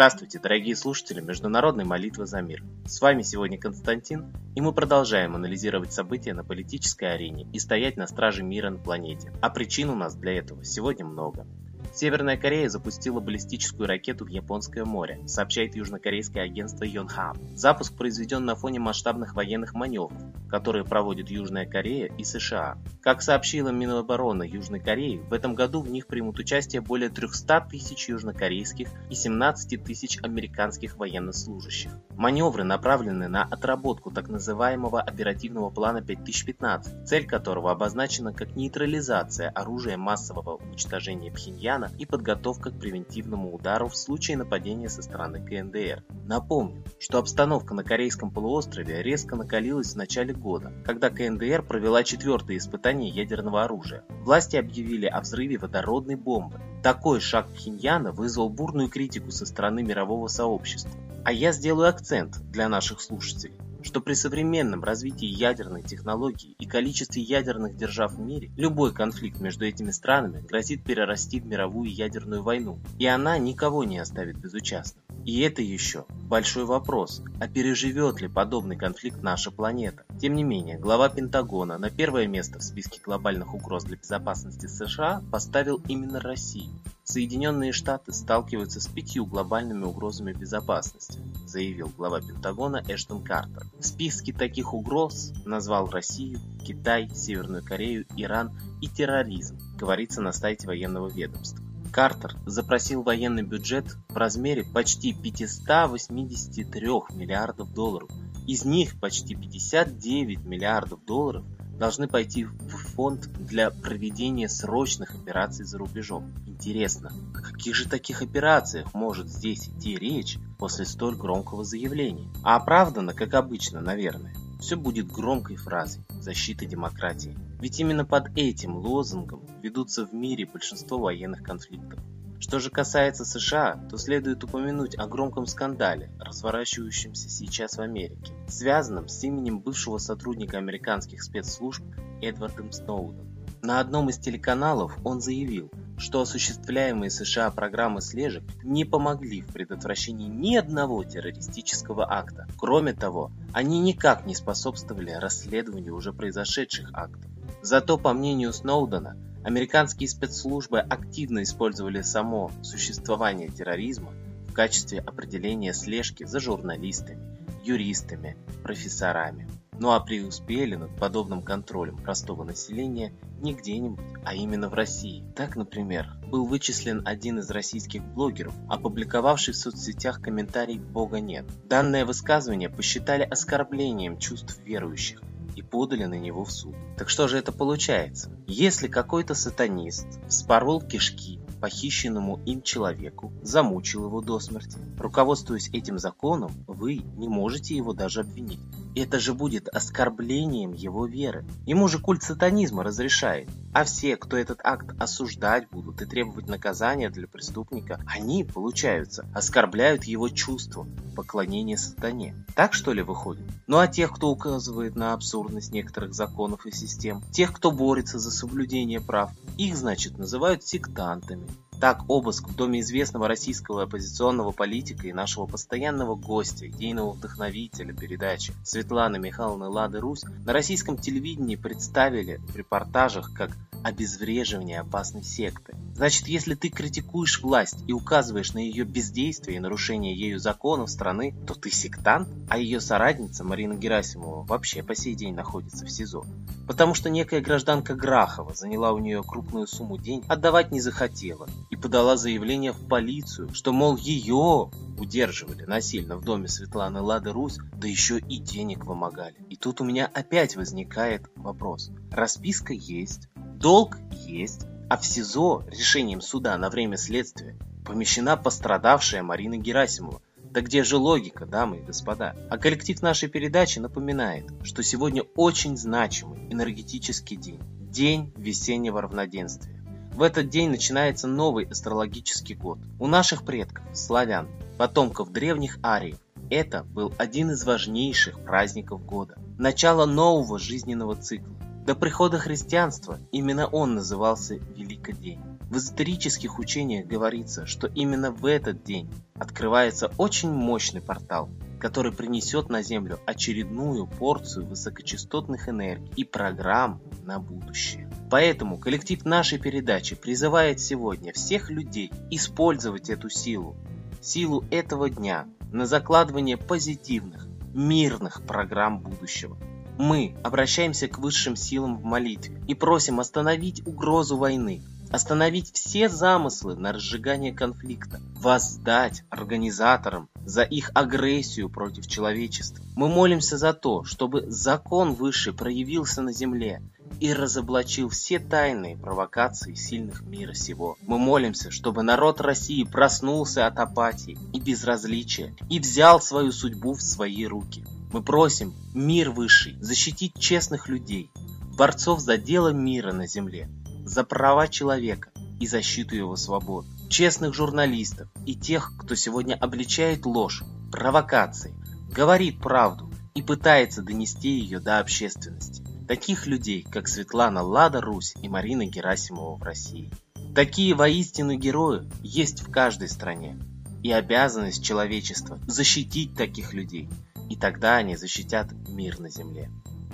Здравствуйте, дорогие слушатели Международной молитвы за мир. С вами сегодня Константин, и мы продолжаем анализировать события на политической арене и стоять на страже мира на планете. А причин у нас для этого сегодня много. Северная Корея запустила баллистическую ракету в Японское море, сообщает южнокорейское агентство Yonhap. Запуск произведен на фоне масштабных военных маневров, которые проводят Южная Корея и США. Как сообщила Минобороны Южной Кореи, в этом году в них примут участие более 300 тысяч южнокорейских и 17 тысяч американских военнослужащих. Маневры направлены на отработку так называемого оперативного плана 5015, цель которого обозначена как нейтрализация оружия массового уничтожения Пхеньяна Ирана и подготовка к превентивному удару в случае нападения со стороны КНДР. Напомню, что обстановка на Корейском полуострове резко накалилась в начале года, когда КНДР провела четвертое испытание ядерного оружия. Власти объявили о взрыве водородной бомбы. Такой шаг Пхеньяна вызвал бурную критику со стороны мирового сообщества. А я сделаю акцент для наших слушателей что при современном развитии ядерной технологии и количестве ядерных держав в мире, любой конфликт между этими странами грозит перерасти в мировую ядерную войну, и она никого не оставит безучастным. И это еще большой вопрос, а переживет ли подобный конфликт наша планета? Тем не менее, глава Пентагона на первое место в списке глобальных угроз для безопасности США поставил именно Россию. Соединенные Штаты сталкиваются с пятью глобальными угрозами безопасности, заявил глава Пентагона Эштон Картер. В списке таких угроз назвал Россию, Китай, Северную Корею, Иран и терроризм, говорится на сайте военного ведомства. Картер запросил военный бюджет в размере почти 583 миллиардов долларов. Из них почти 59 миллиардов долларов должны пойти в фонд для проведения срочных операций за рубежом. Интересно, о каких же таких операциях может здесь идти речь после столь громкого заявления? А оправдано, как обычно, наверное. Все будет громкой фразой защиты демократии. Ведь именно под этим лозунгом ведутся в мире большинство военных конфликтов. Что же касается США, то следует упомянуть о громком скандале, разворачивающемся сейчас в Америке, связанном с именем бывшего сотрудника американских спецслужб Эдвардом Сноудом. На одном из телеканалов он заявил, что осуществляемые США программы слежек не помогли в предотвращении ни одного террористического акта. Кроме того, они никак не способствовали расследованию уже произошедших актов. Зато, по мнению Сноудена, Американские спецслужбы активно использовали само существование терроризма в качестве определения слежки за журналистами, юристами, профессорами. Ну а преуспели над подобным контролем простого населения не где-нибудь, а именно в России. Так, например, был вычислен один из российских блогеров, опубликовавший в соцсетях комментарий «Бога нет». Данное высказывание посчитали оскорблением чувств верующих, и подали на него в суд. Так что же это получается? Если какой-то сатанист вспорол кишки похищенному им человеку, замучил его до смерти, руководствуясь этим законом, вы не можете его даже обвинить. Это же будет оскорблением его веры. Ему же культ сатанизма разрешает. А все, кто этот акт осуждать будут и требовать наказания для преступника, они, получаются, оскорбляют его чувство поклонения сатане. Так что ли выходит? Ну а тех, кто указывает на абсурдность некоторых законов и систем, тех, кто борется за соблюдение прав, их, значит, называют сектантами. Так, обыск в доме известного российского оппозиционного политика и нашего постоянного гостя, идейного вдохновителя передачи Светланы Михайловны Лады Русь на российском телевидении представили в репортажах как обезвреживание опасной секты. Значит, если ты критикуешь власть и указываешь на ее бездействие и нарушение ею законов страны, то ты сектант, а ее соратница Марина Герасимова вообще по сей день находится в СИЗО. Потому что некая гражданка Грахова заняла у нее крупную сумму денег, отдавать не захотела и подала заявление в полицию, что, мол, ее удерживали насильно в доме Светланы Лады Русь, да еще и денег вымогали. И тут у меня опять возникает вопрос. Расписка есть, долг есть, а в СИЗО решением суда на время следствия помещена пострадавшая Марина Герасимова. Да где же логика, дамы и господа? А коллектив нашей передачи напоминает, что сегодня очень значимый энергетический день. День весеннего равноденствия. В этот день начинается новый астрологический год. У наших предков, славян, потомков древних ариев, это был один из важнейших праздников года. Начало нового жизненного цикла. До прихода христианства именно он назывался Великий день. В эзотерических учениях говорится, что именно в этот день открывается очень мощный портал, который принесет на Землю очередную порцию высокочастотных энергий и программ на будущее. Поэтому коллектив нашей передачи призывает сегодня всех людей использовать эту силу, силу этого дня на закладывание позитивных, мирных программ будущего. Мы обращаемся к высшим силам в молитве и просим остановить угрозу войны, остановить все замыслы на разжигание конфликта, воздать организаторам за их агрессию против человечества. Мы молимся за то, чтобы закон высший проявился на земле и разоблачил все тайные провокации сильных мира сего. Мы молимся, чтобы народ России проснулся от апатии и безразличия и взял свою судьбу в свои руки. Мы просим мир высший защитить честных людей, борцов за дело мира на земле, за права человека и защиту его свобод, честных журналистов и тех, кто сегодня обличает ложь, провокации, говорит правду и пытается донести ее до общественности. Таких людей, как Светлана Лада Русь и Марина Герасимова в России. Такие воистину герои есть в каждой стране. И обязанность человечества защитить таких людей, и тогда они защитят мир на земле.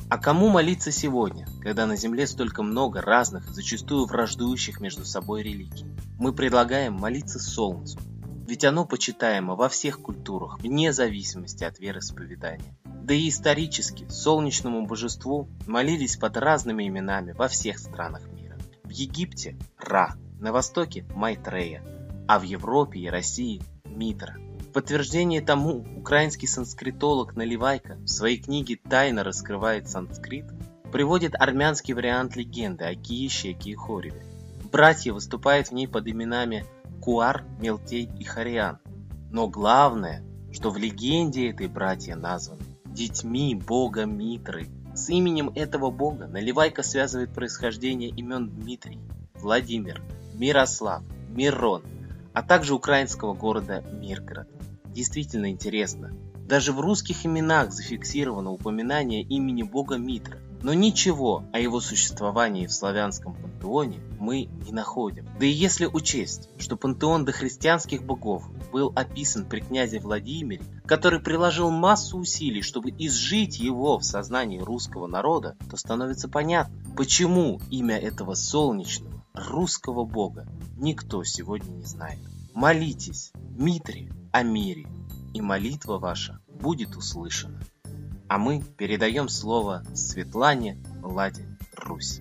А кому молиться сегодня, когда на Земле столько много разных, зачастую враждующих между собой религий? Мы предлагаем молиться Солнцу, ведь оно почитаемо во всех культурах, вне зависимости от вероисповедания. Да и исторически солнечному божеству молились под разными именами во всех странах мира. В Египте – Ра, на Востоке – Майтрея, а в Европе и России – Митра – подтверждение тому украинский санскритолог Наливайко в своей книге «Тайно раскрывает санскрит» приводит армянский вариант легенды о Киище и Хореве. Братья выступают в ней под именами Куар, Мелтей и Хариан. Но главное, что в легенде этой братья названы детьми бога Митры. С именем этого бога Наливайка связывает происхождение имен Дмитрий, Владимир, Мирослав, Мирон, а также украинского города Миргород действительно интересно. Даже в русских именах зафиксировано упоминание имени бога Митра, но ничего о его существовании в славянском пантеоне мы не находим. Да и если учесть, что пантеон дохристианских богов был описан при князе Владимире, который приложил массу усилий, чтобы изжить его в сознании русского народа, то становится понятно, почему имя этого солнечного русского бога никто сегодня не знает. Молитесь, Митре, о мире, и молитва ваша будет услышана. А мы передаем слово Светлане Ладе Русь.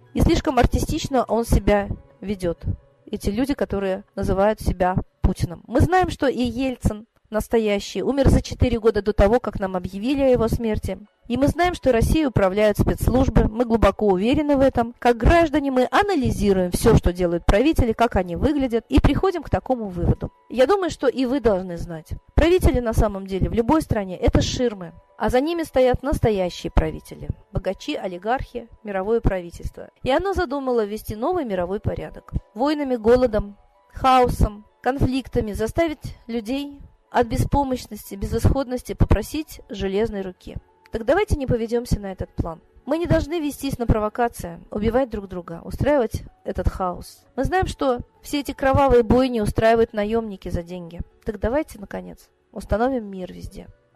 И слишком артистично он себя ведет. Эти люди, которые называют себя Путиным. Мы знаем, что и Ельцин настоящий умер за 4 года до того, как нам объявили о его смерти. И мы знаем, что Россией управляют спецслужбы, мы глубоко уверены в этом. Как граждане мы анализируем все, что делают правители, как они выглядят, и приходим к такому выводу. Я думаю, что и вы должны знать. Правители на самом деле в любой стране – это ширмы, а за ними стоят настоящие правители – богачи, олигархи, мировое правительство. И оно задумало ввести новый мировой порядок. Войнами, голодом, хаосом, конфликтами заставить людей от беспомощности, безысходности попросить железной руки. Так давайте не поведемся на этот план. Мы не должны вестись на провокации, убивать друг друга, устраивать этот хаос. Мы знаем, что все эти кровавые бойни устраивают наемники за деньги. Так давайте, наконец, установим мир везде.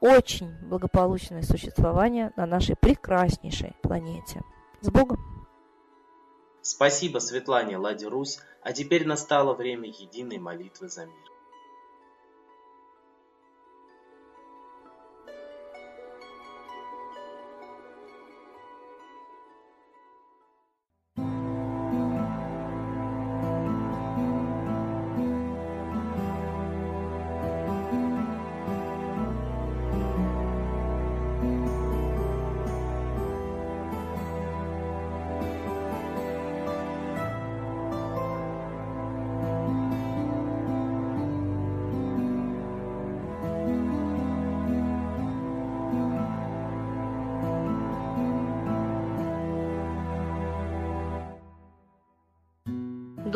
очень благополучное существование на нашей прекраснейшей планете. С Богом! Спасибо Светлане Ладе Русь, а теперь настало время единой молитвы за мир.